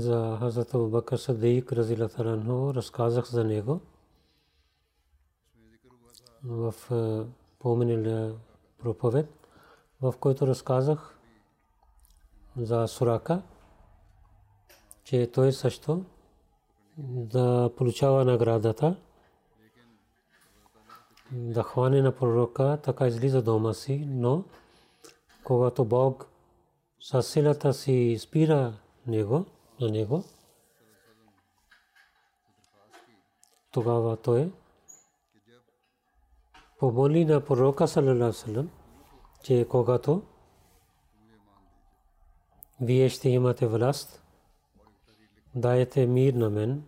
За Хазрат Абу Бакр Садик Разилатаранхо разказах за него в поминилия проповед, в който разказах за Сурака, че той също да получава наградата, да хване на пророка, така излиза дома си, но когато Бог със силата си спира него, на него, тогава той помоли на пророка салалалаху че когато вие ще имате власт, дайте мир на мен.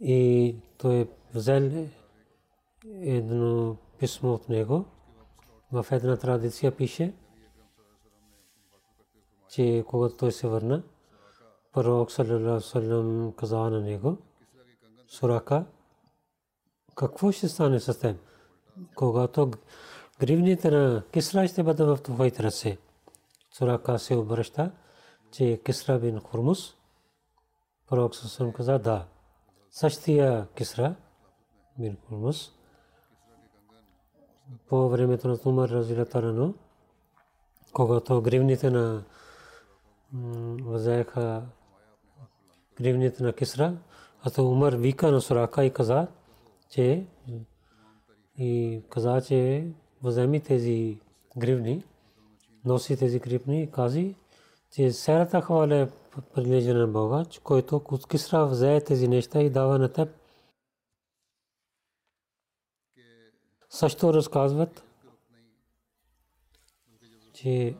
И той взел едно писмо от него. В една традиция пише, че когато той се върна, пророк саллалаху каза на него, Сурака, какво ще стане с теб, когато гривните на Кисра ще бъдат в твоите ръце? Сурака се обръща, че Кисра бин Хурмус, пророк саллалаху каза, да, същия Кисра бин Хурмус, по времето на Умар Разилатарано, когато гривните на взеха гривните на Кисра, а то Умар вика на Сурака и каза, че и каза, че вземи тези гривни, носи тези гривни и кази, че серата хваля е прилежа на Бога, който от Кисра взе тези неща и дава на теб. Също разказват, че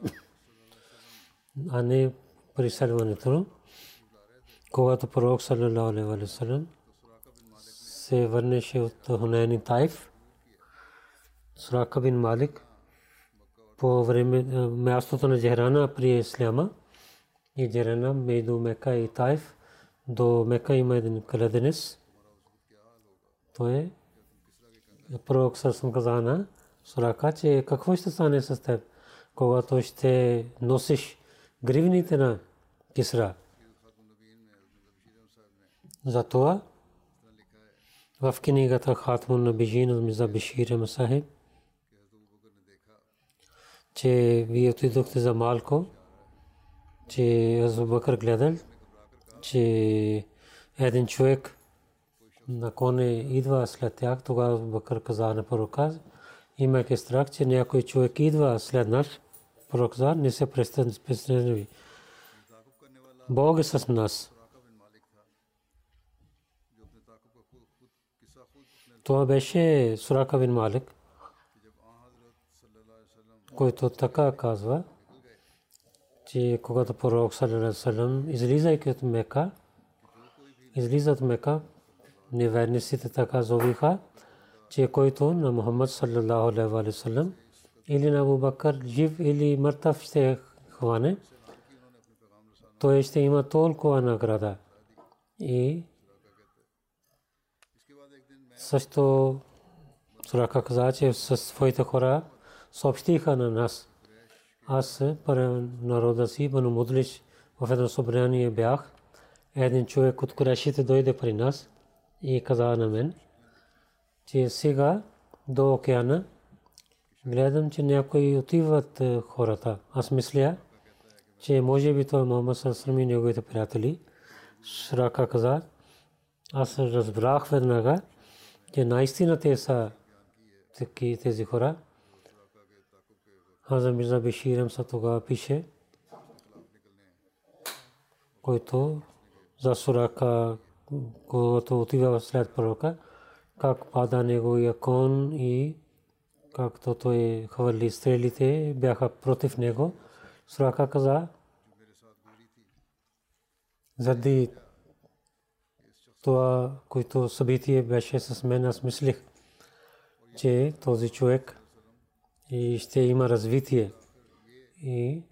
а не преселването, когато пророк саллалаху алейхи ва саллям се върнеше от Хунайн и Тайф, Сурака бин Малик по време мястото на Джехрана при Исляма и Джехрана между Мека и Тайф до Мека има един кладенец. То е пророк Сърсъм каза на Сурака, че какво ще стане с теб, когато ще носиш гривните на Кисра. Затова в книгата Хатмун на Бижин от Миза Бишир Масахиб, че вие отидохте за малко, че Азу Бакър гледал, че един човек на коне идва след тях, тогава Бакър каза на пророка, имайки страх, че някой човек идва след нас, пророк каза, не се престъпни. Бог е с нас. Това беше Сурака бин Малик, който така казва, че когато пророк саллалаху излизайки от Мека, излиза от Мека, неверниците така зовиха, че който на Мухаммад саллалаху алейхи ва саллям или на Абу Бакър, жив или мъртъв ще хване, той ще има толкова награда. И също Сурака каза, че със своите хора съобщиха на нас. Аз народа си, Бану Мудлиш, в едно събрание бях. Един човек от Курешите дойде при нас и каза на мен, че сега до океана гледам, че някои отиват е, хората. Аз мисля, че може би това е Мохаммад Сасрам и неговите приятели. Шрака каза, аз разбрах веднага, че наистина те са тези хора. Хаза Мирза Беширам са тогава пише, който за Сурака, когато отива след пророка, как пада неговия кон и както той хвърли стрелите, бяха против него. Сурака каза, заради това, което събитие беше с мен, аз мислих, че този човек и ще има развитие. И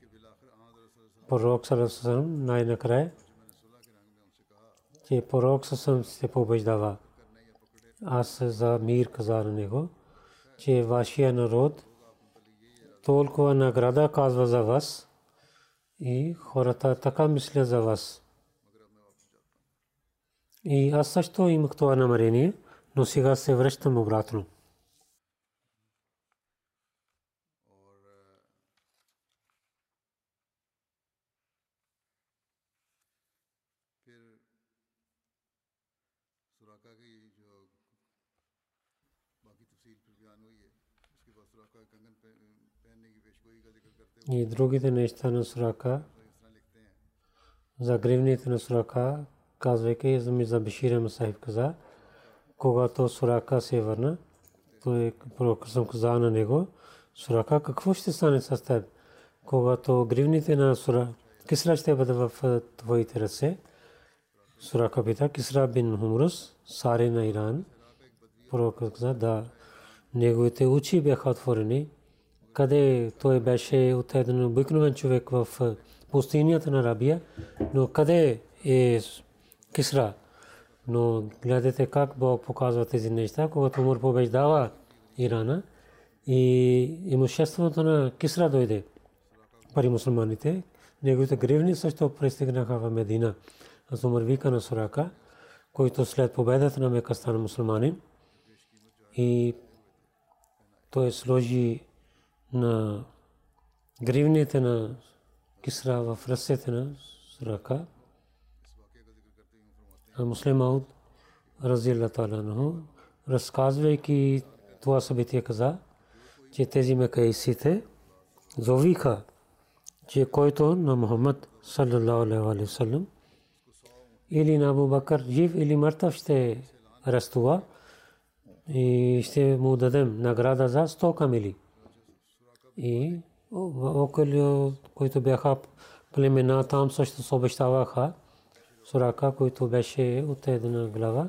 пророк Сарасам най-накрая, че пророк Сарасам се побеждава. Аз за мир каза на него, че вашия народ толкова награда казва за вас и хората така мислят за вас. И аз също имах това намерение, но сега се връщам обратно. И другите неща на Сурака, за гривните на Сурака, казвайки за Бишира Масахиб каза, когато Сурака се върна, той пророк съм каза на него, Сурака, какво ще стане с теб? Когато гривните на Сура, Кисра ще бъде в твоите ръце, Сурака пита, Кисра бин Хумрус, Сари на Иран, пророк каза, да, неговите очи бяха отворени, къде той беше от един обикновен човек в пустинята на Рабия, но къде е Кисра. Но гледате как Бог показва тези неща, когато Умар побеждава Ирана и имуществото на Кисра дойде пари мусулманите. Неговите гривни също пристигнаха в Медина. Аз вика на Сурака, който след победата на Мека стана мусулманин и той сложи на гривните на Кисра в ръцете на Сурака. Муслим Ауд Разилла Таланаху, разказвайки това събитие каза, че тези мекаисите зовиха, че който на Мухаммад саллаллаху алейхи вассалам или на Абу Бакър жив или мъртъв ще арестува и ще му дадем награда за 100 камили и около които бяха племена там също се обещаваха Сурака, който беше от една глава,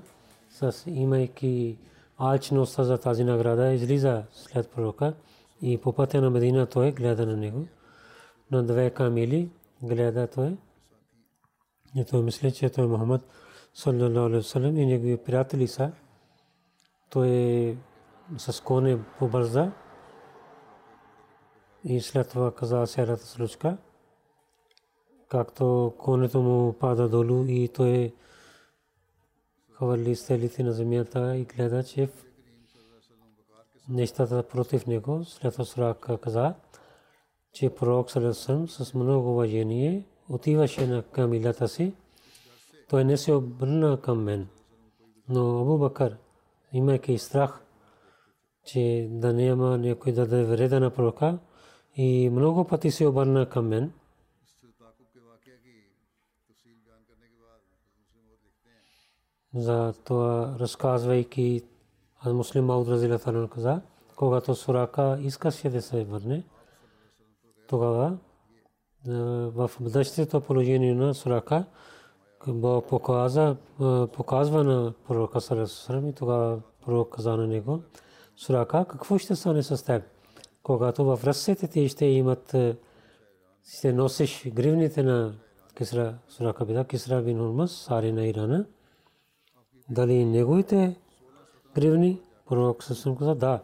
с имайки алчността за тази награда, излиза след пророка и по пътя на Медина той гледа на него. На две камили гледа той. И той мисли, че той е вассалам и негови приятели са. Той с коне побърза и след това каза серата случка, както конето му пада долу и той хвърли стелите на земята и гледа, че нещата против него. След това каза, че пророк Салесъм с много уважение отиваше на камилата си. Той не се обърна към мен. Но Абу Бакър, имайки страх, че да няма някой да даде вреда на пророка, и много пъти се обърна към мен. За това разказвайки аз муслим Мауд Разилатаран каза, когато Сурака искаше да се върне, тогава в бъдещето положение на Сурака Бог показва, на пророка Сарасарам и тогава пророк каза на него, Сурака, какво ще стане с теб? Когато в ръцете ти ще имат ще носиш гривните на Кисра Сурака бида, Кисра бин Урмас, сари на Ирана. Дали неговите гривни? Пророк Съсъм каза да.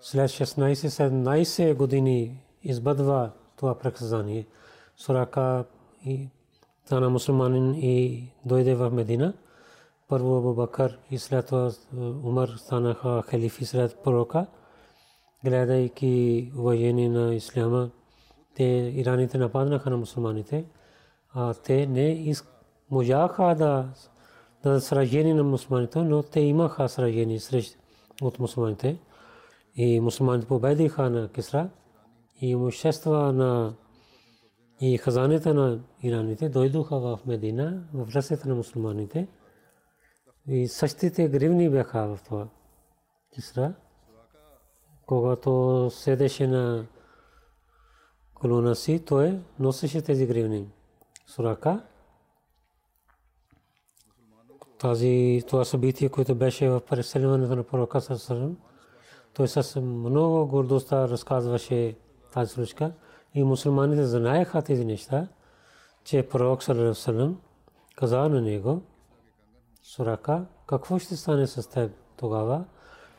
След 16-17 години избъдва това преказание. Сурака и стана мусулманин и дойде в Медина. Първо Абу Бакър и след това Умар станаха халифи след пророка гледайки воени на исляма, те ираните нападнаха на мусулманите, а те не можаха да да сражени на мусулманите, но те имаха сражени срещу от мусулманите. И мусулманите победиха на Кисра и имущества на и хазаните на ираните дойдоха в Медина, в ръцете на мусулманите. И същите гривни бяха в това Кисра когато седеше на колона си, той носеше тези гривни. Сурака. Тази, това събитие, което беше в преселването на пророка Сърсърм, той с много гордостта разказваше тази случка и мусулманите знаеха тези неща, че пророк Сърсърм каза на него, Сурака, какво ще стане с теб тогава?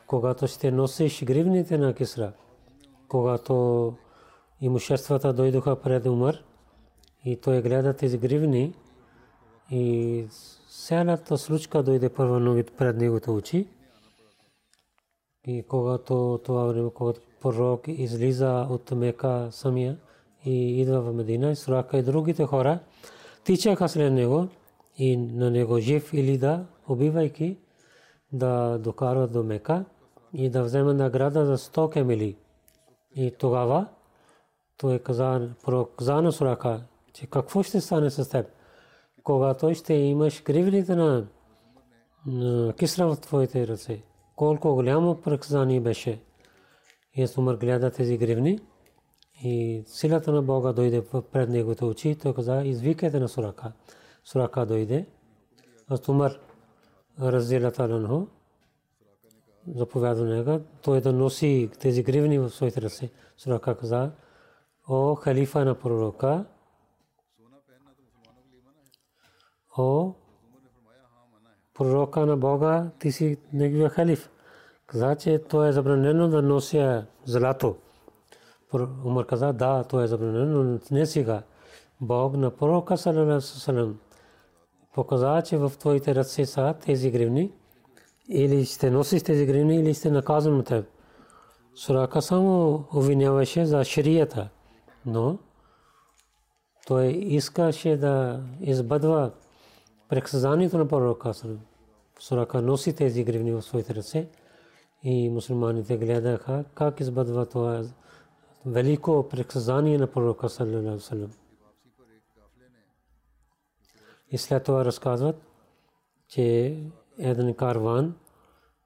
Когато ще носиш гривните на Кисра, когато имуществата дойдоха пред Умар и той гледа тези гривни и цялата случка дойде първо пред неговите очи. И когато това време, когато пророк излиза от Мека самия и идва в Медина, и Сурака и другите хора тичаха след него и на него жив или да, убивайки да докарват до Мека и да вземе награда за 100 кемили. И тогава той каза, каза на Сурака, че какво ще стане с теб, когато ще имаш кривлите на кисра в твоите ръце. Колко голямо проказание беше. И Сумър гледа тези гривни и силата на Бога дойде пред неговите очи. Той каза, извикайте на Сурака. Сурака дойде. А Сумър разделя таланхо заповяда него, той да носи тези гривни в своите ръце. Сурака каза, о халифа на пророка, о пророка на Бога, ти си неговия халиф. Каза, че то е забранено да нося злато. Умар каза, да, то е забранено, но не сега. Бог на пророка салам показа, че в твоите ръце са тези гривни или ще носиш тези гривни, или ще наказан на теб. Сурака само обвиняваше за шарията, но той искаше да избъдва преказанието на пророка. Сурака носи тези гривни в своите ръце и мусулманите гледаха как избъдва това велико преказание на пророка И след това разказват, че един карван,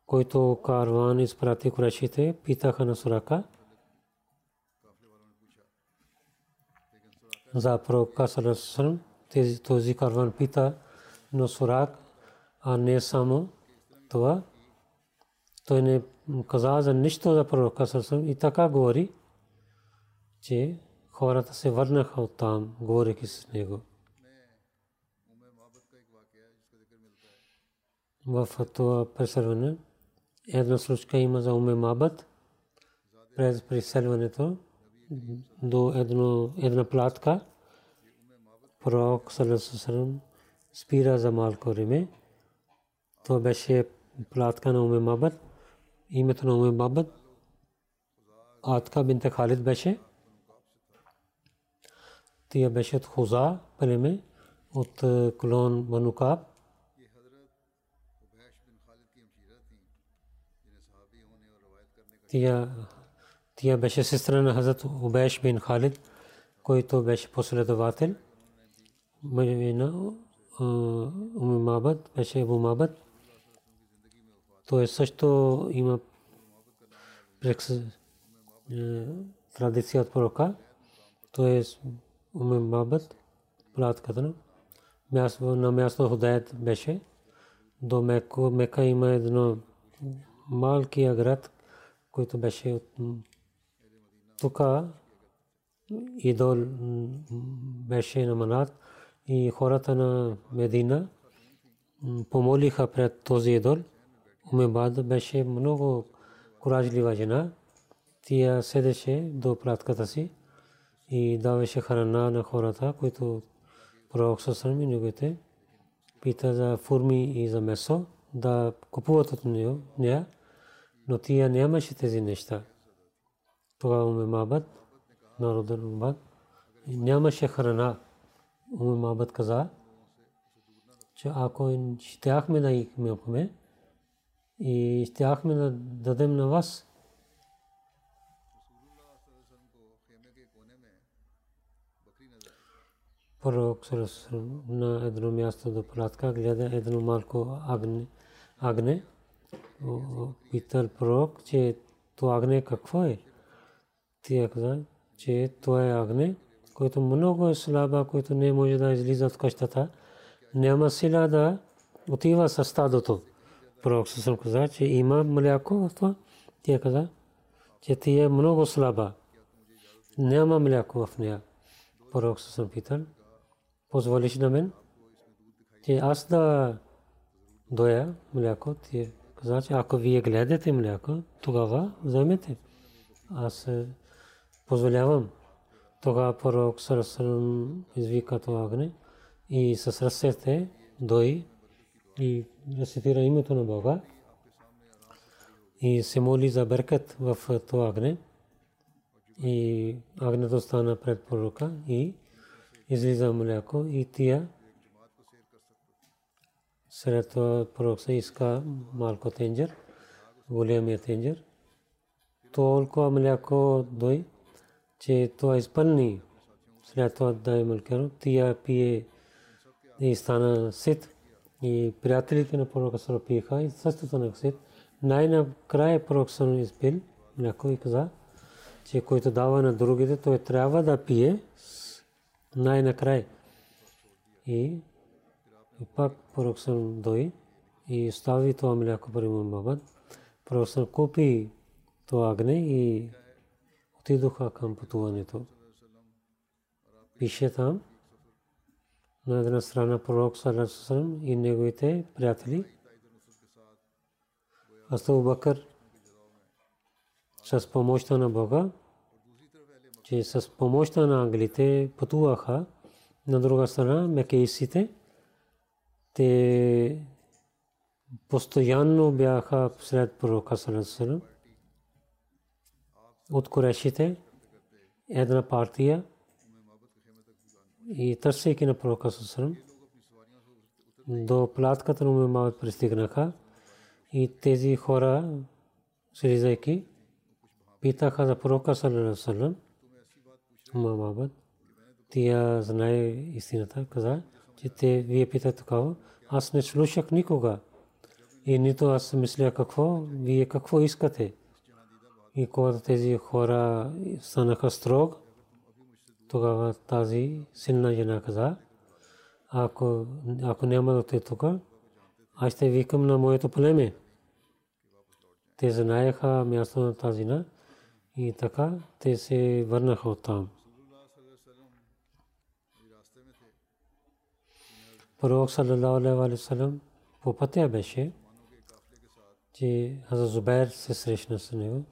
който карван изпрати курешите, питаха на Сурака за пророка Сарасърм. Този карван пита на Сурак, а не само това. Той не каза за нищо за пророка Сарасърм и така говори, че хората се върнаха от там, с него. В това преселване. Една случка има за Уме Мабът през преселването до едно, една платка. Пророк Салесусалам спира за малко време. Това беше платка на Уме Мабът. Името на Уме Мабът Атка бинта Халид беше. Тя беше от Хуза племе, от клон Манукаб. Тя, тя беше сестра на Хазрат Убеш бин Халид, който беше последовател. Мабад беше Абу Мабад. Той също има традиция от пророка. Той е Уми Мабад, платката на място на място Худайт беше. До Мека има едно малкия град, който беше от тук идол беше наманат и хората на Медина помолиха пред този идол. Умебад беше много куражлива жена. Тя седеше до пратката си и даваше храна на хората, които пророк Сасрам и неговите пита за форми и за месо да купуват от нея, но тия нямаше тези неща. Тогава Уме Мабад, народен Мабад, нямаше храна. Уме Мабад каза, че ако щяхме да имаме и щяхме да дадем на вас, пророк на едно място до пратка гледа едно малко агне, агне. Питал пророк, че то агне какво е? Тия каза, че то е агне, който много е слаба, който не може да излиза от къщата. Няма сила да отива с стадото. Пророк съм каза, че има мляко в това. Тя каза, че ти е много слаба. Няма мляко в нея. Пророк съм питал, позволиш на мен, че аз да доя мляко. Ти че ако вие гледате мляко, тогава вземете. Аз позволявам. Тогава пророк Сарасалам извика това огне и с ръцете дой и рецитира името на Бога и се моли за беркет в това огне. И агнето стана пред пророка и излиза мляко и тия това пророк се иска малко тенджер, големия тенджер. Толкова мляко дой, че това изпълни. След това дай мълкеро, тия пие и стана сит. И приятелите на пророка Сара пиеха и също стана сит. Най-накрая пророк Сара изпил мляко и каза, че който дава на другите, той трябва да пие най-накрая. И пак пророк Сара дой и остави това мляко при Мухаммад. Пророк Сара купи това агне и отидоха към пътуването. Пише там на една страна пророк Салесалам и неговите приятели. Астау Бакър с помощта на Бога, че с помощта на англите пътуваха на друга страна мекейсите. Те постоянно бяха сред пророка Салесалам от корешите една партия и търсейки на пророка Сусрам до платката на Мухаммад пристигнаха и тези хора слизайки питаха за пророка Салалалалалалалам Мухаммад тия знае истината каза че те вие питате такава аз не слушах никога. И нито аз мисля какво вие какво искате? И когато тези хора станаха строг, тогава тази силна жена каза, ако, ако няма да те тук, аз ще викам на моето племе. Те знаеха място на тази на и така те се върнаха от там. Пророк саллалаху алейхи ва саллям по пътя беше, че Хазар Зубайр се срещна с него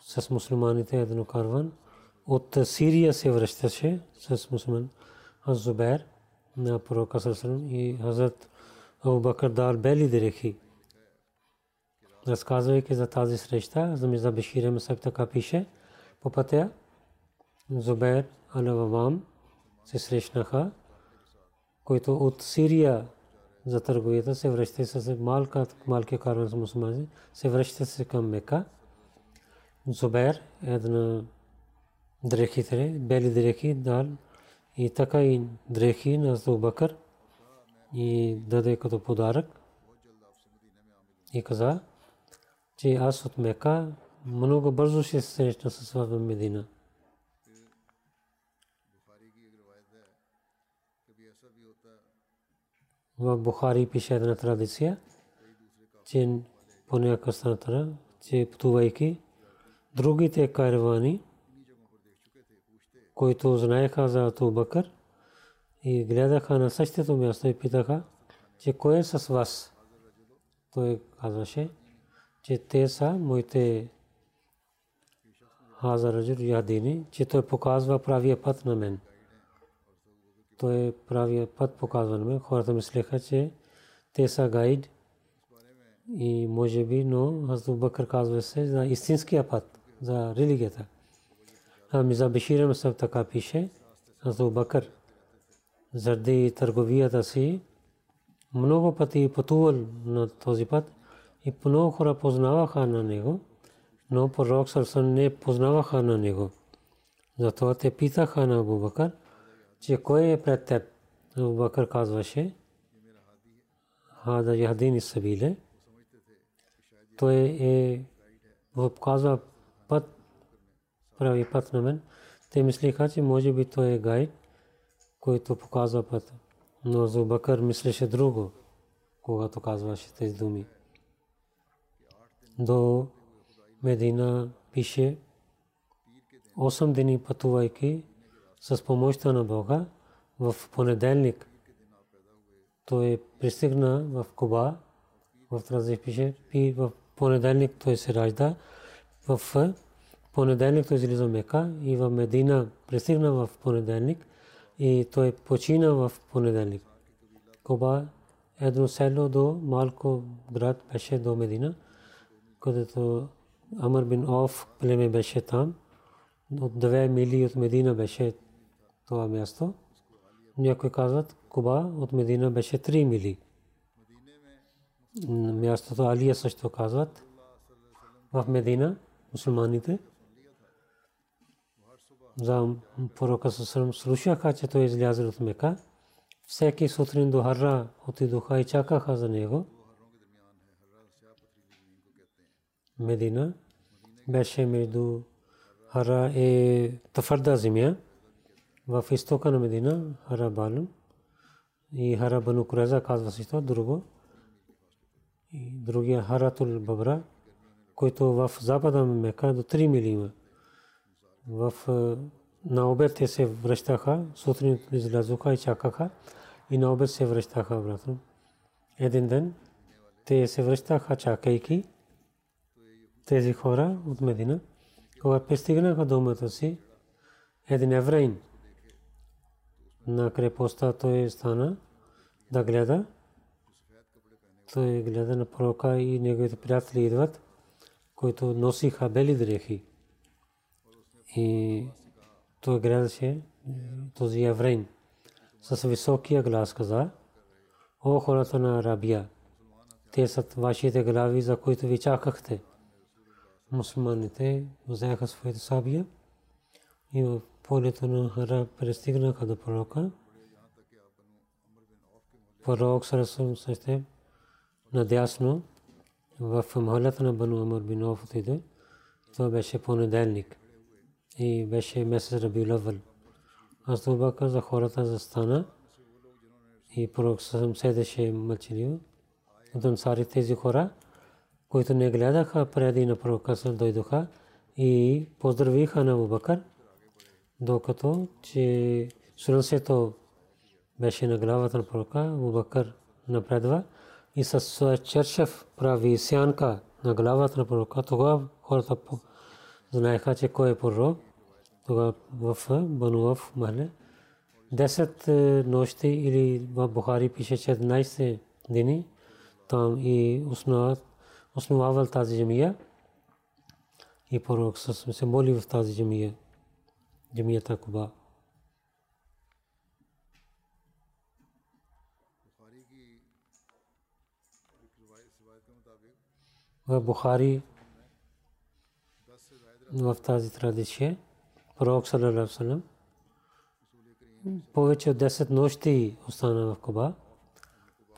с мусулманите едно карван. От Сирия се връщаше с мусулман Зубер на пророка Сърсърм и Хазрат Абу Бакър дал бели дрехи. Разказвайки за тази среща, за Миза Бешир Масак така пише, по пътя Зубер Алавам се срещнаха, които от Сирия за търговията се връщат с малка, малкия карван с мусулмани, се връщат се към Мека. Зубер една дрехите, бели дрехи дал и така и дрехи на Зубакър и даде като подарък и каза, че аз от Мека много бързо ще се срещна с вас в Медина. В Бухари пише една традиция, че по някаква страна че пътувайки другите каравани, които знаеха за Ату Бакър и гледаха на същото място и питаха, че кой е с вас? Той казваше, че те са моите Хазараджур Ядини, че той показва правия път на мен. Той правия път показва на мен. Хората мислеха, че те са гайд и може би, но Хазрат Бакър казва се за истинския път, за религията. Ами за Беширам съв така пише, Хазрат Бакър, заради търговията си, много пъти пътувал на този път и много хора познаваха на него, но пророк Сърсън не познаваха на него. Затова те питаха на Абу Бакър, че кой е пред теб. Бакър казваше, Хада Яхдини Сабиле. Той е показва път, прави път на мен. Те мислиха, че може би той е гайд, който показва път. Но Абу Бакър мислеше друго, когато казваше тези думи. До Медина пише 8 дни пътувайки с помощта на Бога в понеделник. Той пристигна в Куба, в Тразих пише, и в понеделник той се ражда. В понеделник той излиза Мека и в Медина пристигна в понеделник и той почина в понеделник. Куба едно село до малко град беше до Медина, където Амар бин Оф племе беше там. От две мили от Медина беше това място. Някои казват, Куба от Медина беше 3 мили. Мястото Алия също казват. В Медина мусулманите за пророка Сусрам слушаха, че той излязъл от Мека. Всеки сутрин до Харра отидоха и чакаха за него. Медина беше между Хара е Тафарда земя в изтока на Медина, Хара Балум и Хара Бану Куреза казва това друго. И другия Харатул Бабра, който в запада на Мека до 3 мили. В на обед те се връщаха, сутрин излязоха и чакаха и на обед се връщаха обратно. Един ден те се връщаха чакайки тези хора от Медина, когато пристигнаха домата си, един еврейн на крепостта той стана да гледа. Той гледа на пророка и неговите приятели идват, които носиха бели дрехи. И той гледаше този еврейн с високия глас каза, О хората на Арабия, те са вашите глави, за които ви чакахте мусулманите взеха своите сабия и в полето на Хара пристигнаха до пророка. Пророк Сарасам също надясно в махалата на Бану Амар бин Оф отиде. Това беше понеделник и беше месец Рабиулавъл. Аз това каза хората застана и пророк Сарасам седеше мълчаливо. От ансари тези хора които не гледаха преди на пророка дойдоха и поздравиха на Абубакър, докато че слънцето беше на главата на пророка, Абубакър напредва и с чершев прави сянка на главата на пророка. Тогава хората знаеха, че кой е пророк. Тогава в Бануав Махле 10 е, нощи или в Бухари пише 14 дни там и основавал тази джамия и пророк се моли в тази джамия, джамията Куба. В Бухари. В тази традиция. Пророк саллалаху повече от 10 нощи остана в Куба.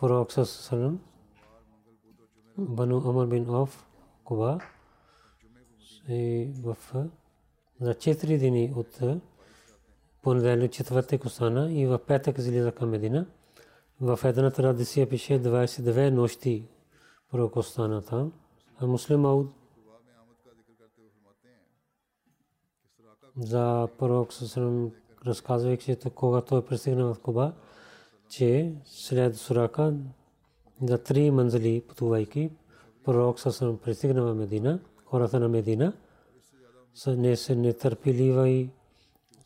Пророк саллалаху Бану Амар бин Оф, Куба, в за 4 дни от понеделник, четвъртък остана и в петък излиза към Медина. В една традиция пише 22 нощи пророк остана там. А муслим Ауд за пророк Сусрам разказвах, че кога той пристигна в Куба, че след Сурака за три манзали пътувайки, пророк Сусрам пристигна в Медина, хората на Медина – не се нетърпеливи и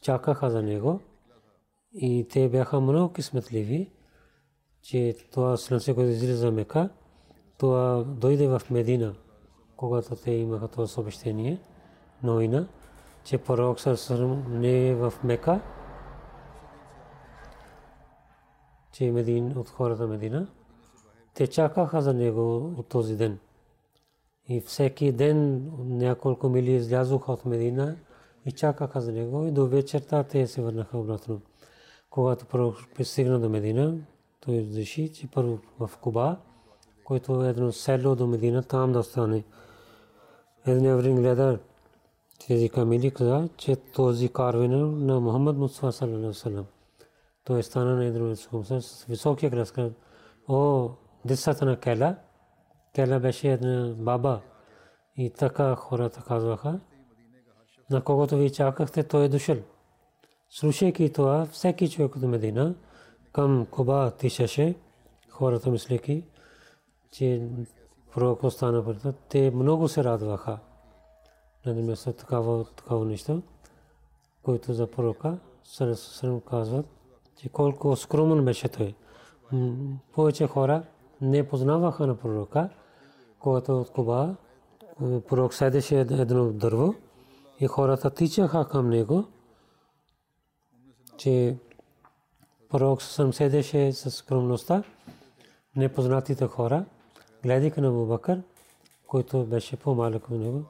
чакаха за него и те бяха много кисметливи, че това слънце, което излиза за Мека, това дойде в Медина, когато те имаха това съобщение, новина, че пророк Сърсърм не е в Мека, че Медин от хората Медина. Те чакаха за него от този ден. И всеки ден няколко мили излязоха от Медина и чакаха за него и до вечерта те се върнаха обратно. Когато пророк пристигна до Медина, той реши, че първо в Куба, който е едно село до Медина, там да остане. Един еврин гледа тези камили каза, че този карвин на Мухаммад Мустафа саллалаху Той стана на един с високия глас. О, децата на Кела. Кела беше една баба. И така хората казваха. На когото ви чакахте, той е дошъл. Слушайки това, всеки човек от Медина към Куба тишеше, хората мислейки, че пророк остана пред те много се радваха. На место такава, такава нещо, който за пророка, Сърсърм казват, че колко скромен беше той. Повече хора не познаваха на пророка, когато от Куба пророк седеше едно дърво и хората тичаха към него, че пророк съм седеше с скромността, непознатите хора, гледаха на Бубакър, който беше по-малък от него,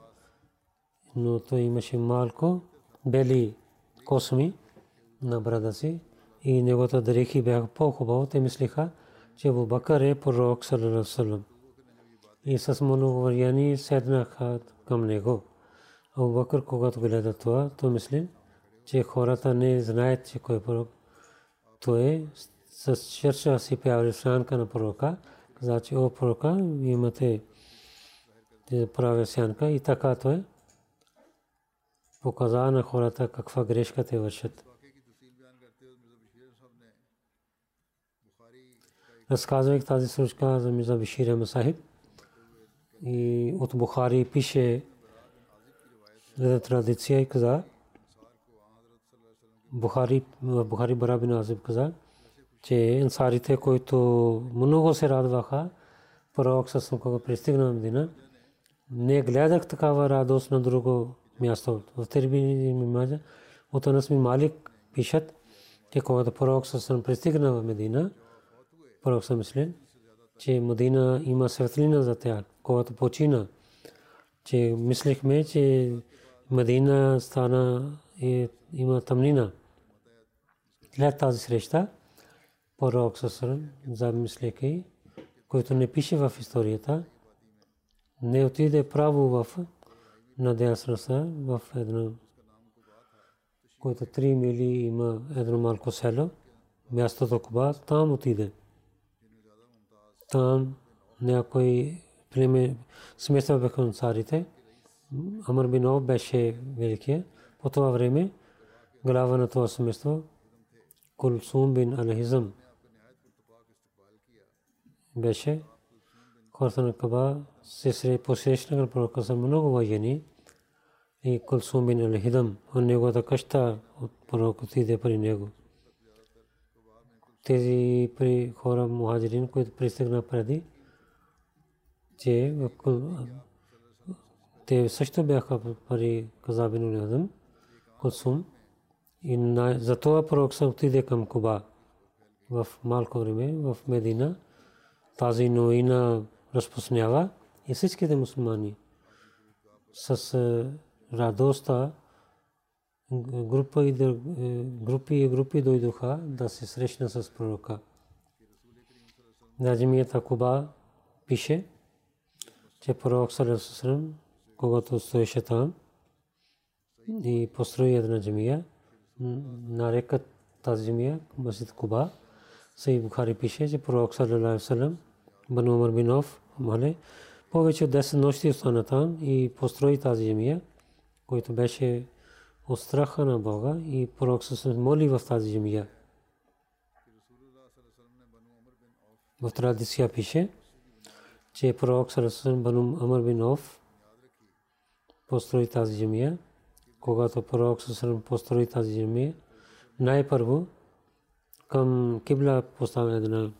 но той имаше малко бели косми на брада си и неговата дрехи бяха по-хубаво. Те мислиха, че Бубакър е пророк саллалаху И с много варяни седнаха към него. Абу Бакър, когато гледа това, то мисли, че хората не знаят, че кой е пророк. Той е с черша си пява сянка на пророка. Каза, че о пророка, вие имате правя сянка и така той. Показа на хората каква грешка те вършат. Разказвайки тази случка за Миза Бишир Масахиб и от Бухари пише традиция и каза, Бухари, Бухари Барабин Азиб каза, че ансарите, които много се радваха, пророк с кога пристигна на Медина, не гледах такава радост на друго място. В Тербини Мимаджа от Анас Малик пишат, че когато пророк с пристигна в Медина, пророк съм мислен, че Медина има светлина за тях. Когато почина, че мислихме, че Медина стана и има тъмнина. След тази среща, пророк Сасарам, замисляйки, който не пише в историята, не отиде право в надясната в едно, който три мили има едно малко село, мястото Куба, там отиде. Там някой племе смесва бяха ансарите. Амар Бинов беше великия. По това време глава на това семейство Кулсум бин Алхизъм беше хората на Каба се сре посрещнаха пророка са много воени и Кулсум бин Алхидъм от неговата къща от пророка отиде при него. Тези при хора мухаджирин, които пристигна преди, че те също бяха пари Казабин Улядъм, Кулсум. И затова пророк се отиде към Куба в малко време, в Медина. Тази новина разпространява и всичките мусулмани с радостта група и групи и групи дойдоха да се срещна с пророка. Наджимията Куба пише, че пророк Салесусрам, когато стоеше там и построи една джамия, нарекат тази джамия Масjid Куба. Сей Бухари пише, че пророк Салесусрам, Бану Умар Мале, повече от 10 нощи остана там и построи тази джамия, който беше от страха на Бога и пророк се моли в тази земя. В традиция пише, че пророк Сарасан Банум Амар бин Оф построи тази земя. Когато пророк Сарасан построи тази земя, най-първо към кибла поставя една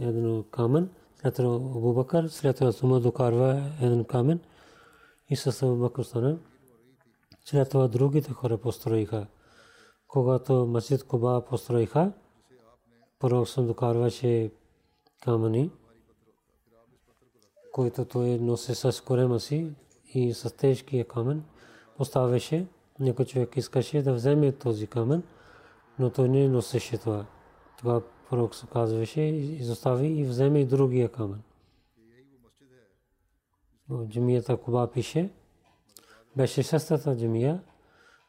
един камен, след това Абу Бакър, след това Сума докарва един камен и с Абу Бакър стана. След това другите хора построиха. Когато Масjid Куба построиха, пророк съм докарваше камъни, които той носи с корема си и с тежкия камен поставяше. Някой човек искаше да вземе този камен, но той не носеше това. Това пророк се казваше, изостави и вземе и другия камен. В джамията Куба пише, беше шестата джамия,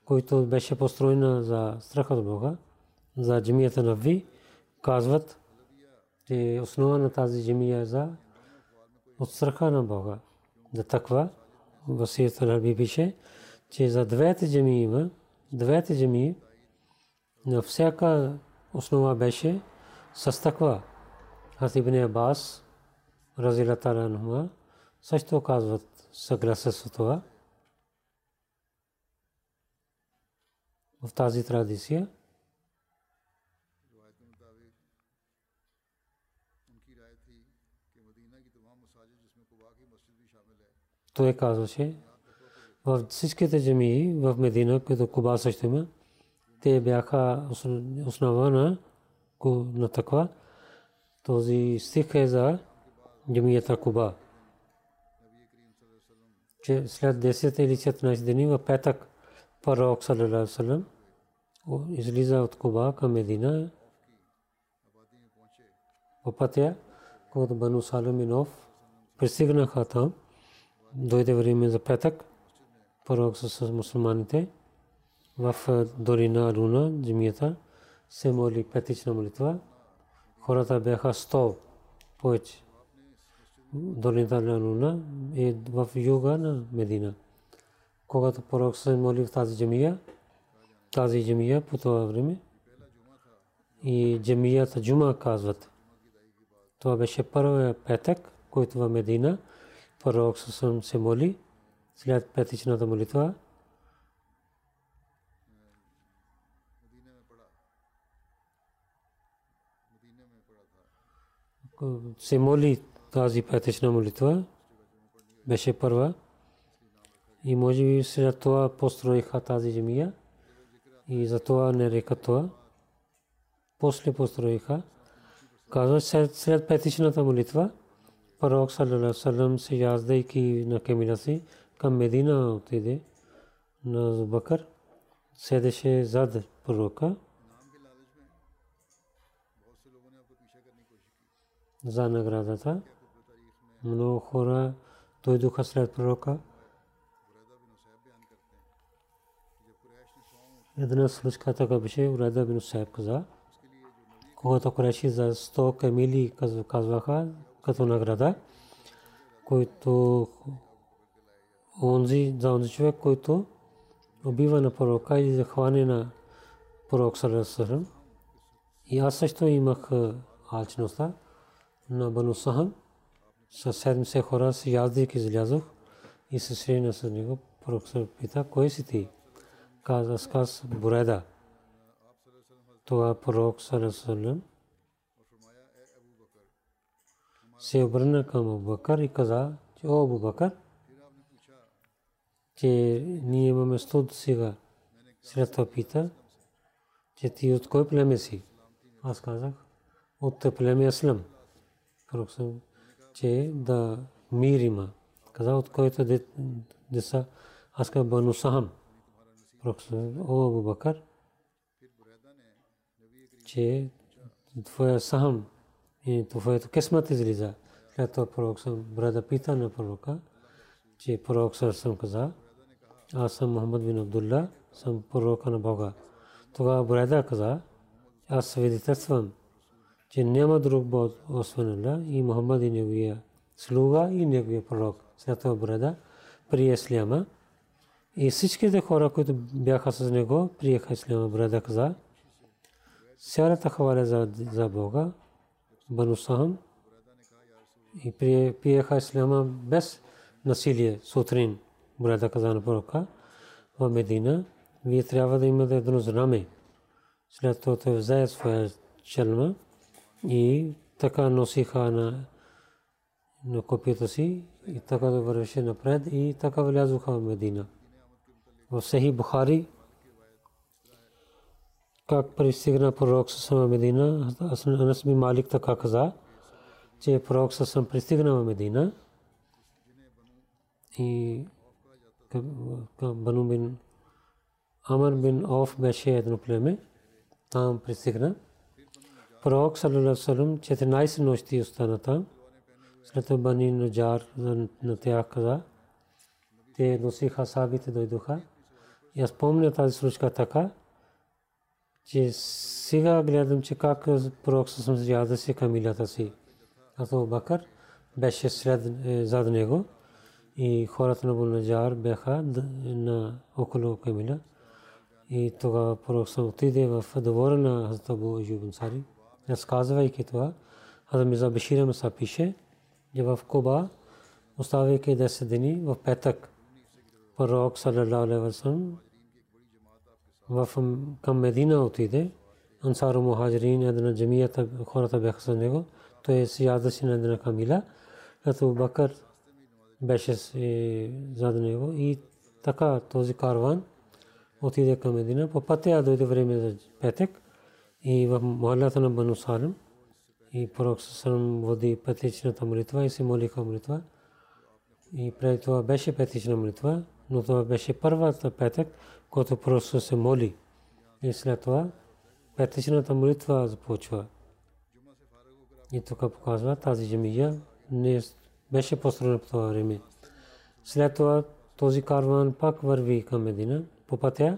който беше построена за страха от Бога, за джамията на Ви, казват, че основа на тази джамия е за от страха на Бога. За таква, Васията на Ви пише, че за двете джамии има, двете джамии, на всяка основа беше с таква. Аз Ибн Абас, разилата ранхума, също казват съгласа с това. В тази традиция той казваше, в всичките джамии в Медина, които Куба също има, те бяха основа на на таква. Този стих е за джамията Куба. Че след 10 или 14 дни в петък пророк саллалаху излиза от Куба към Медина. По пътя, когато Бану Саламинов пристигнаха там, дойде време за петък, пророк с мусулманите в Дорина Луна, джамията се моли петична молитва. Хората бяха 100 повече. Долината на Луна в юга на Медина. Когато пророк се моли в тази джамия, тази джамия по това време и джамията Джума казват. Това беше първия петък, който в Медина пророк се моли след петичната молитва. се моли тази петична молитва, беше първа. И може би след това построиха тази земя и за това не река това. После построиха. Казва, след, след петичната молитва, пророк саллалаху се яздайки на камила си към Медина отиде на Зубакър. Седеше зад пророка за наградата. Много хора дойдоха след пророка. Една случка така беше, Урада бин Сайб каза. Когато Куреши за 100 камили казваха като награда, който онзи, за онзи човек, който убива на пророка и захване на пророк Сарасарам. И аз също имах алчността на Бану Сахан. Със 70 хора си яздик излязох и се срещна с него. Пророк пита, кой си ти? Каза, аз каз Буреда. Това пророк Салесалем се обърна към Абу Бакър и каза, че о Абу Бакър, че ние имаме студ сега. След това пита, че ти от кой племе си? Аз казах, от племе Аслам пророк че да мир има. Каза от който деца, аз казах Бану Сахам. Пророк о Абу Бакър, че твоя Сахам и твоето кесмат излиза. След това пророк съм брада пита на пророка, че пророк съм каза, аз съм Мухаммад бин Абдулла, съм пророка на Бога. Тогава Бреда каза, аз свидетелствам, че няма друг Бог освен Аллах и Мухаммад и неговия слуга и неговия пророк. След това брада при Исляма И всичките хора, които бяха с него, приеха ислама. Брада каза, сярата хваля за, за Бога, Бану Сахам, и приеха ислама без насилие сутрин. Брада каза на пророка в Медина, вие трябва да имате едно знаме. След това той взе своя челма и така носиха на, на копието си и така да вървеше напред и така влязоха в Медина. В Сахи Бухари как пристигна пророк Сасам Медина, Анас би Малик така каза, че пророк Сасам пристигна в Медина и Бану бин Амар бин Оф беше едно племе, там пристигна. Пророк Салалалаху 14 нощи остана там. След това Бани Наджар на тях каза, те носиха сабите дойдоха. И аз помня тази случка така, че сега гледам, че как пророк съм зряда си камилята си. Ато Бакър беше след е, зад него и хората на Бунаджар бяха на около камиля. И тогава пророк съм отиде в двора на Хазрат Абу Аюб Ансари. Разказвайки това, Хазрат Миза Бешира Маса пише, че в Куба, оставяйки 10 дни, в петък, пророк саллалаху алейхи васалам в към Медина отиде. Ансару Мухаджирин, една джамията, хората бяха с него. Той се ядеше на една камила, като Бакър беше зад него и така този карван отиде към Медина. По пътя дойде време за петък и в махалата на Бану Салим и пророк Сасалам води петичната молитва и се молиха молитва. И преди това беше петична молитва, но това беше първата петък, който просто се моли. И след това петичната молитва започва. И тук показва тази джамия не беше построена по това време. След това този карван пак върви към Медина по пътя.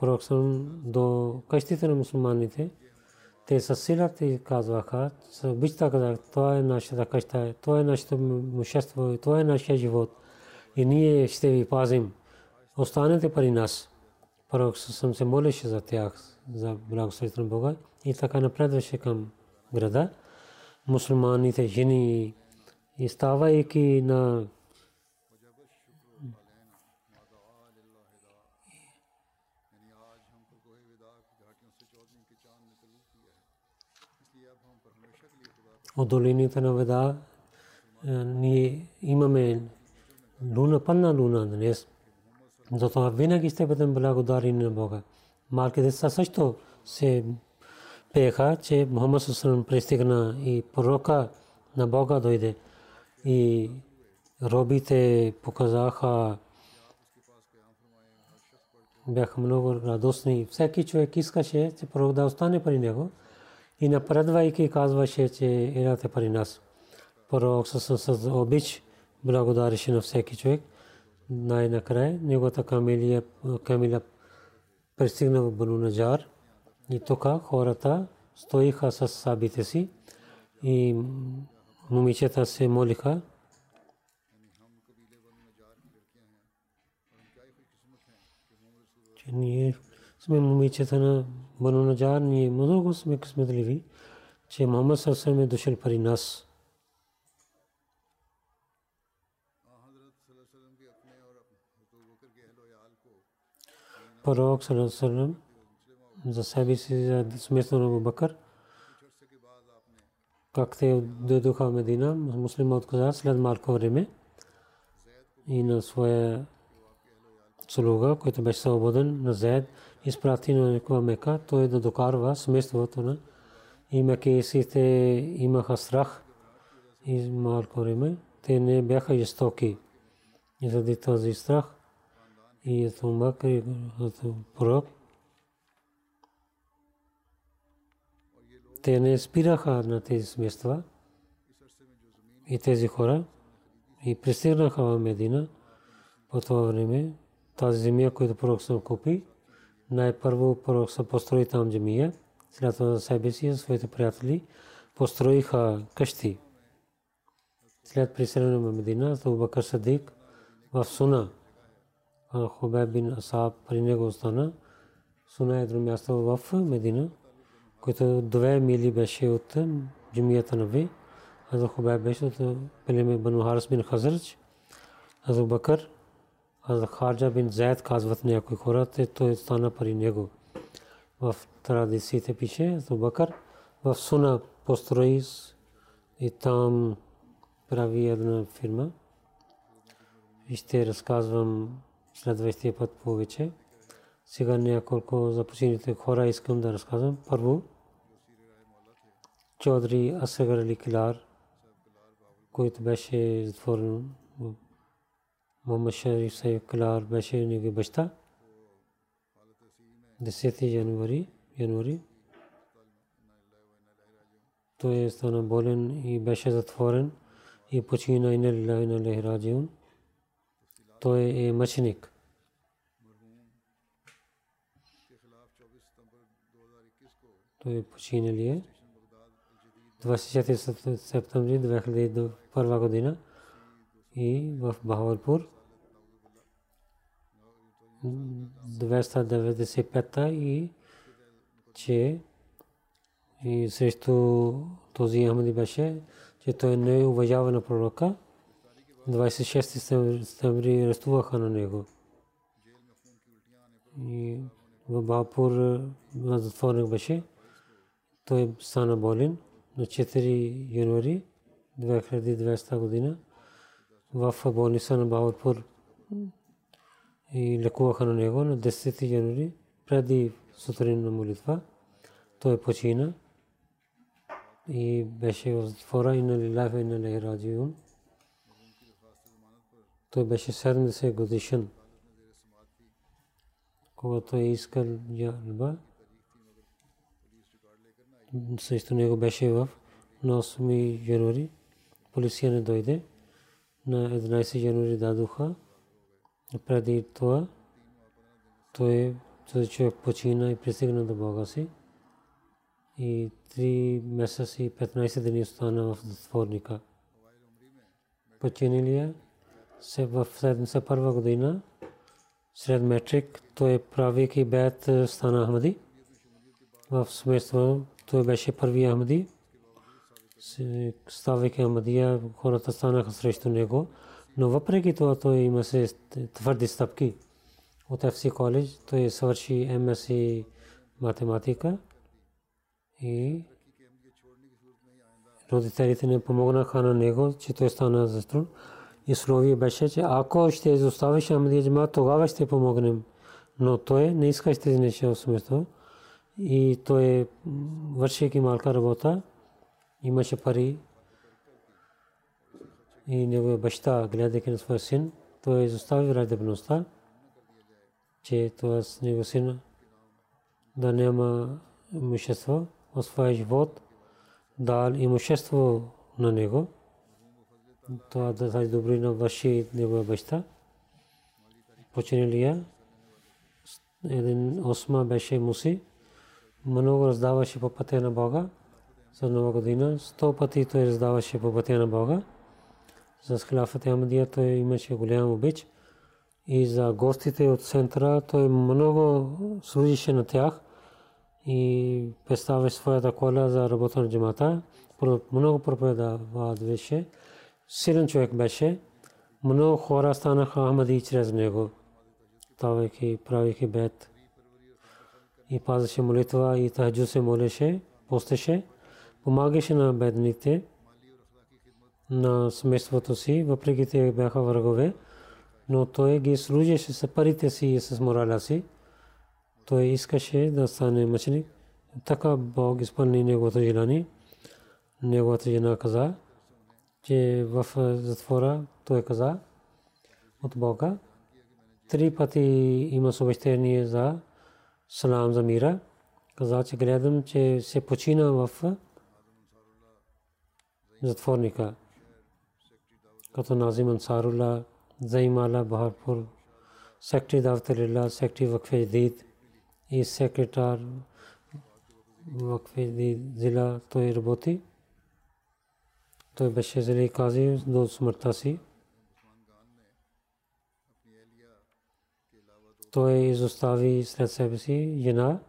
Пророк до къщите на мусулманите. Те със силата и казваха, обичта казах, това е нашата къща, това е нашето имущество, това е нашия живот. И ние ще ви пазим. Останете при нас. Пророк съм се молеше за тях, за благословите на Бога и така напредваше към града. Мусулманите, жени и ставайки на от долините на вода ние имаме луна, пълна луна днес. Затова винаги ще бъдем благодарени на Бога. Малки деца също се пеха, че Мухаммад Сусалам пристигна и пророка на Бога дойде. И робите показаха бяха много радостни. Всеки човек искаше, че пророк да остане при него и напредвайки казваше, че елате при нас. Пророк с обич благодареше на всеки човек най-накрая неговата камилия, камила пристигна в Бану Наджар и тук хората стоиха с сабите си и момичета се молиха. че ние сме момичета на Бану Наджар, ние много сме късметливи, че Мухаммад съвсем е дошъл при нас. Пророк саллаллаху за себе си за смисъл на Абу Бакър. Как те дойдоха в Медина, муслима отказа след малко време и на своя слуга, който беше свободен на Зед, изпрати на някаква мека, той да докарва семейството на и мекесите имаха страх и малко време. Те не бяха жестоки. И заради този страх и Абу Бакр като пророк. Те не спираха на тези семейства и тези хора и пристигнаха в Медина по това време. Тази земя, която пророк съм купи, най-първо пророк съм построи там джамия, след това за себе си и своите приятели построиха къщи. След пристигане в Медина, Абу Бакр Садик в Суна Хубеб бин Асаб при него остана. Суна едно място в Медина, което две мили беше от джамията на Ви. Аз Хубеб беше от племе Бану Харс бин Хазрач. Аз Бакър, аз Харджа бин Зайд казват някои хора, те той стана при него. В традициите пише, аз Бакър в Суна построи и там прави една фирма. И ще разказвам следващия път повече. Сега няколко за почините хора искам да разказвам. Първо, Чодри Асагар Али Килар, който беше затворен Мохаммад Шариф Сайф Килар беше негови баща. 10 януари, януари той стана болен и беше затворен и почина и на лилаhi на лехраджиун. Той е мъченик. той починали е 24 септември 2001 година и в Бахавалпур 295 и че и срещу този Ахмади беше, че той не уважава на пророка. 26 септември арестуваха на него. И в Бахапур на затворник беше. Той стана болен на 4 януари 2020 година в болница на Бахапур и лекуваха на него на 10 януари преди сутрин на молитва. Той почина и беше в затвора и на лилафа и на лехраджиун. Той беше 70 годишен. Когато е искал ялба, срещу него беше в на 8 януари. Полиция не дойде. На 11 януари дадоха. Преди това той този човек почина и пристигна до Бога си и 3 месеца и 15 дни остана в затворника. Починилия се в 71 година сред метрик той правейки бед стана Ахмади. В смисъл той беше първи Ахмади. Ставайки Ахмадия, хората станаха срещу него. Но въпреки това той има се твърди стъпки. От FC коледж той свърши МС математика и родителите не помогнаха на него, че той стана заструн. И словие беше, че ако ще изоставиш Амадия Джама, тогава ще помогнем. Но той не искаше тези неща смисъл. И той вършейки малка работа, имаше пари. И неговия баща, гледайки на своя син, той изостави радебността, че това с него син да няма имущество в своя живот, дал имущество на него. Това да тази добрина върши негова баща. Починилия. Един осма беше муси. Много раздаваше по пътя на Бога. За нова година сто пъти той раздаваше по пътя на Бога. За схилафът Амадия той имаше голям обич. И за гостите от центъра той много служише на тях и представя своята кола за работа на джамата. Много проповядваше. Силен човек беше. Много хора станаха Ахмади чрез него. Ставайки, правейки бед. И пазеше молитва и тахджу се молеше, постеше. Помагаше на бедните, на семейството си, въпреки те бяха врагове. Но той ги служеше с парите си и с мораля си той искаше да стане мъченик. Така Бог изпълни неговото желание. Неговата жена каза, че в затвора той каза от Бога. Три пъти има съобщение за салам за мира. Каза, че гледам, че се почина в затворника. Като Назим Ансарула, Заимала Бахарпур, сектори Давталилла, сектори Вакфе Дид, и секретар вакфи зила той работи. Той беше зели кази до смъртта си. той изостави след себе си жена,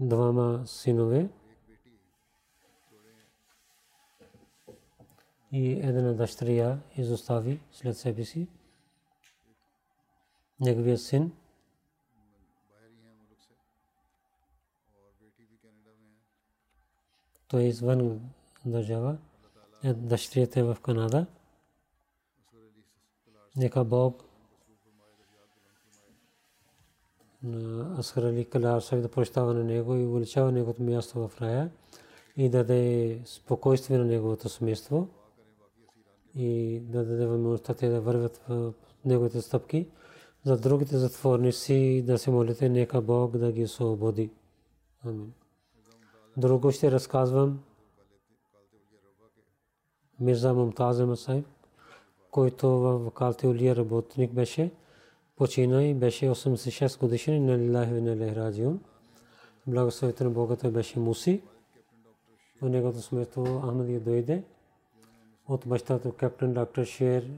двама синове и една дъщеря изостави след себе си. Неговият син той е извън държава. Е, дъщерята е в Канада. Нека Бог на Асхар Али Калар да прощава на него и увеличава неговото място в рая и да даде спокойствие на неговото семейство и да даде възможността те да вървят в неговите стъпки. За другите затворници да се молите, нека Бог да ги освободи. Амин. Друго ще разказвам Мирза Мумтаз Масайб, който в Калтиулия работник беше почина и беше 86 годишен на Лилахи вина Лехраджион. Благословите на Бога той беше Муси. В неговото смъртство Ахмадия дойде от бащата капитан доктор Шер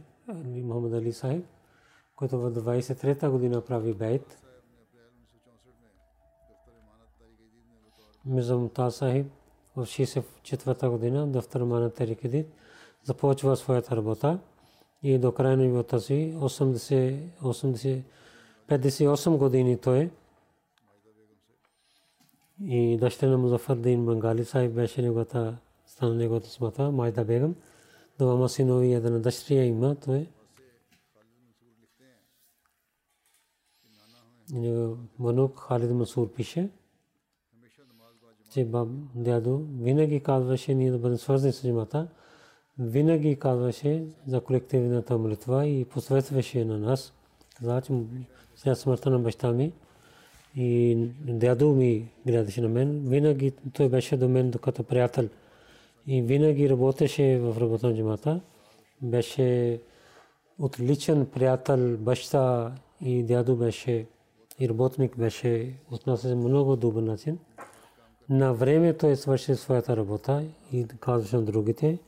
Мухаммад Али Сахиб, който в 23-та година прави бейт. Мирза Мумтаз Сахиб в 64-та година дъфтар Мана Тарикидит започва своята работа и до края на живота си 80, 80, 58 години той. И дъщеря на Музафардин Бангали Сайб беше неговата стана неговата смата Майда Бегам двама синови една дъщеря има той. Манук Халид Масур пише че баб дядо винаги казваше ние да бъдем свързани с джамата винаги казваше за колективната молитва и посветваше на нас. Каза, че след смъртта на баща ми и дядо ми гледаше на мен, винаги той беше до мен докато приятел и винаги работеше в работа на джамата. Беше отличен приятел, баща и дядо беше и работник беше отнася много добър начин. На време той свърши своята работа и казваше на другите,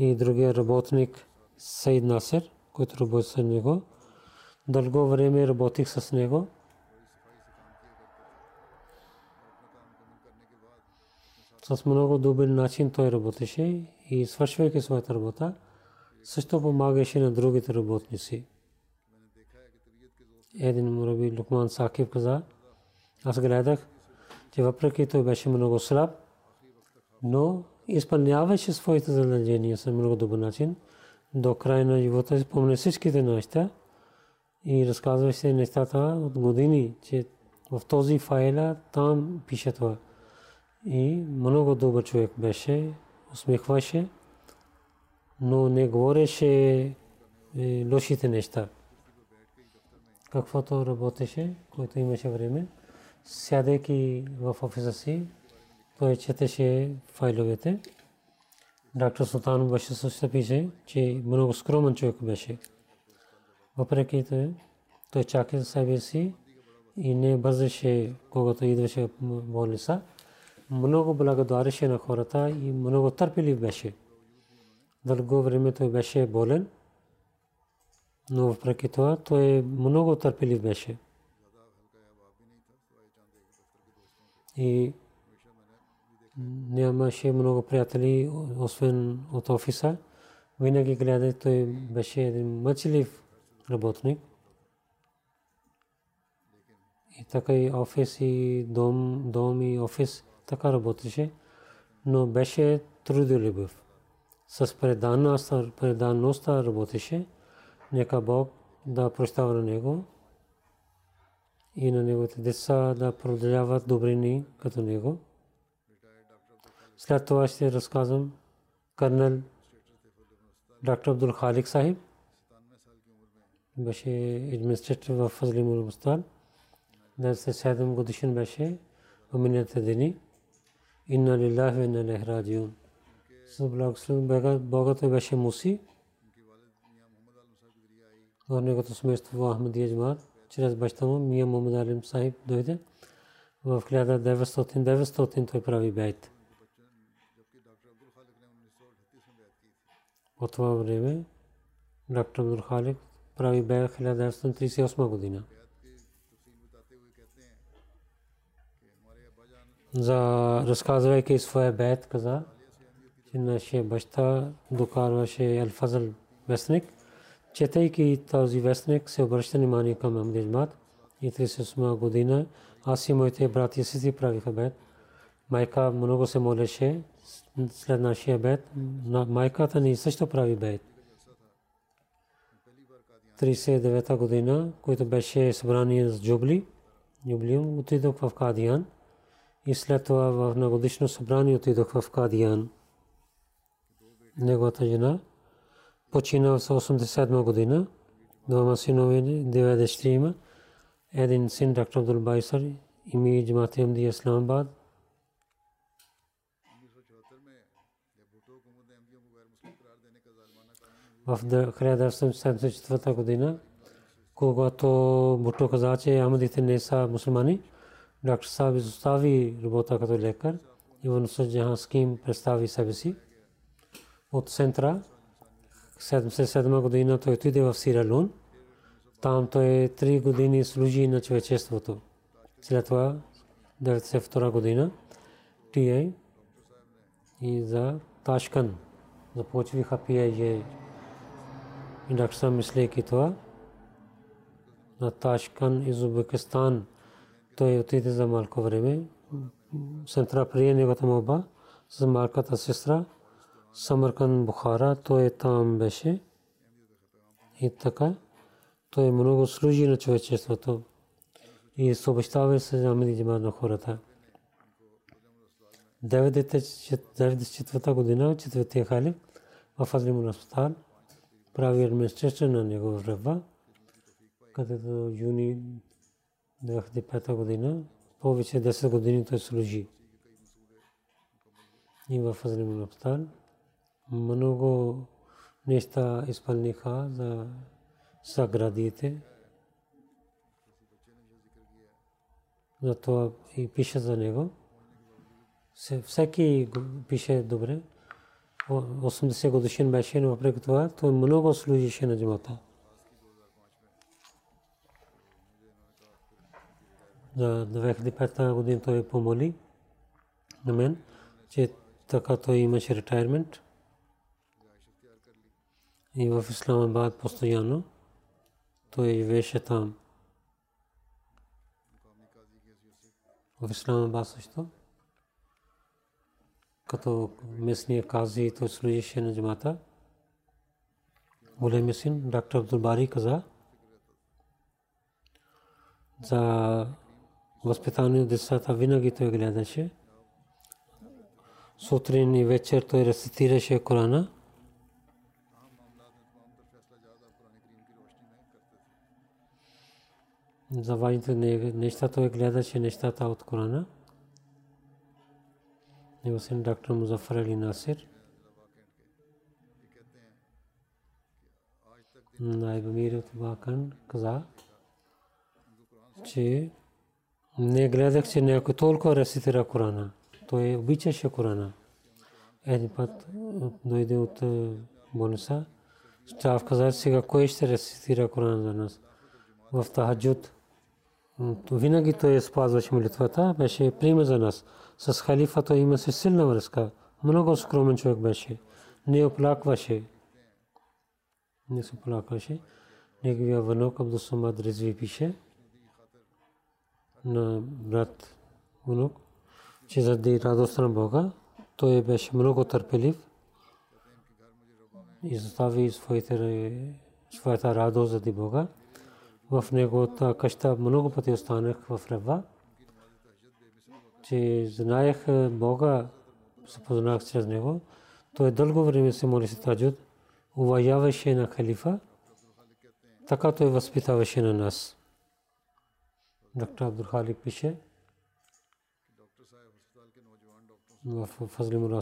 и другия работник Сейд Насер, който работи с него. Дълго време работих с него. С много добър начин той работеше и свършвайки своята работа, също помагаше на другите работници. Един мураби Лукман Сакив каза, аз гледах, че въпреки той беше много слаб, но изпълняваше своите задължения с много добър начин. До края на живота спомня всичките неща и разказваше нещата от години, че в този файла там пише това. И много добър човек беше, усмихваше, но не говореше е, лошите неща. Каквото работеше, който имаше време, сядайки в офиса си, четеше файловете. Доктор Султан беше също пише, че много скромен човек беше. Въпреки това, той чака себе си и не бързаше, когато идваше болница. Много благодареше на хората и много търпелив беше. Дълго време той беше болен, но въпреки това той много търпелив беше. И нямаше много приятели, освен от офиса. Винаги гледа, той беше един мъчлив работник. И така и офис и дом, дом и офис така работеше, но беше трудолюбив. С преданността работеше. Нека Бог да прощава на него и на неговите деца да продължават добрини като него. След това ще разказвам Карнел доктор Абдул Халик Сахиб. Беше администратор в Фазлимул Мустан. 97 годишен беше в миналите дни. Инна лилlah ва инна илайхи раджиун. С благословен Бога той беше муси. और неговото семейство Ахмадия Джамат чрез баща му Мия Мухаммад Алим Сахиб дойде в 1900 той прави бейт. По това време доктор Абдул Халик прави бе 1938 година. За разказвайки своя бед каза, че нашия баща докарваше Алфазъл вестник. Четейки този вестник се обръща внимание към Амдижмат и 38 година аз и моите брати и сестри правиха бед. Майка много се молеше след нашия бед. Майката ни също прави бед. 39 година, който беше събрание с Джубли, Джублиум, отидох в Кадиян и след това в нагодишно събрание отидох в Кадиян. Неговата жена почина в 87 година, двама синове, 90 има, един син доктор Абдул Байсар, ими Джамат Ахмди Исламабад, в 1974 година, когато Бутто каза, че Ахмадите не са мусулмани, доктор Саб изостави работа като лекар и в Нусрат Джахан Ским представи себе си. От центра 77 година той отиде в Сиралун. Там той 3 години служи на човечеството. След това 92 година ТА и за Ташкан започвиха PIA доктор Сам мислейки това на Ташкан из Узбекистан той отиде за малко време. Сентра прие неговата молба за малката сестра Самаркан Бухара, той там беше. И така, той много служи на човечеството и съобщава се за Амиди на хората. 94 година, четвъртия халиф, в Азлимун Аспитал, прави администрация на негов ръба, където юни 2005 година, повече 10 години той служи. И в Азлимун Аспитал много неща изпълниха за съградите. Затова и пише за него. Всеки пише добре. 80 годишен беше, но въпреки това той много служише на джамата. За 2005 година той помоли на мен, че така той имаше ретайрмент и в Исламабад постоянно. Той живееше там. В Исламабад също. Като местния кази, той служише на джамата. Големия син, доктор Абдулбари каза, за възпитание децата винаги той гледаше. Сутрин и вечер той рецитираше Корана. за важните неща той гледаше нещата от Корана. Него син доктор Музафар Али Насир. Найб Мир от Бакан каза, че не гледах, че някой толкова рецитира Корана. Той обичаше Корана. Един път дойде от болница. Став каза, сега кой ще рецитира Корана за нас? В Тахаджуд винаги той спазваше молитвата, беше пример за нас. С халифата имаше силна връзка. Много скромен човек беше. Не оплакваше. Не се оплакваше. Неговия внук Абдусамад Ризви пише на брат внук, че заради радост на Бога, той беше много търпелив и застави своята радост заради Бога в неговата къща много пъти останах в Рева, че знаех Бога, се познах чрез него. Той дълго време се моли се таджуд, уважаваше на халифа, така той възпитаваше на нас. Доктор Абдул Халик пише в Фазлим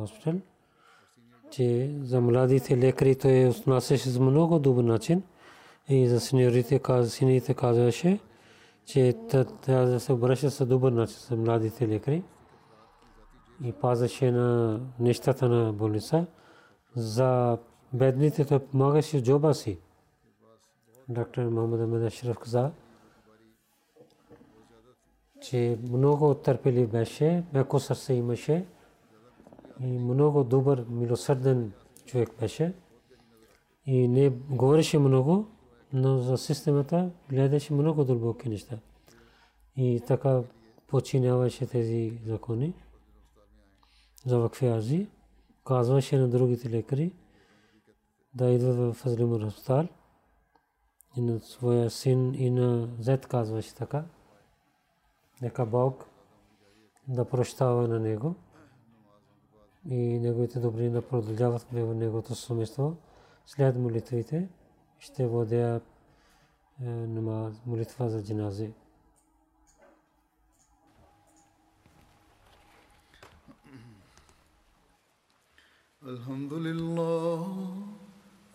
хоспитал, че за младите лекари той отнасяше с много добър начин и за сеньорите, сините казваше, че трябва да се обръща с добър начин с младите лекари и пазаше на нещата на болница. За бедните той помагаше джоба си. доктор Мохамед Ахмед Ашраф каза, че много търпелив беше, меко сърце имаше и много добър, милосърден човек беше. И не говореше много, но за системата гледаше много дълбоки неща. И така починяваше тези закони за вакфи Казваше на другите лекари да идват в Фазлимур Хостал и на своя син и на зет казваше така. Нека Бог да прощава на него и неговите добри да продължават в неговото семейство. След молитвите ще водя молитва за джинази. الحمد لله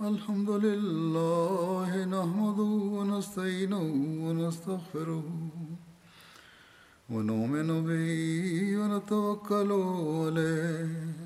الحمد لله نحمده ونستعينه ونستغفره ونؤمن به ونتوكل عليه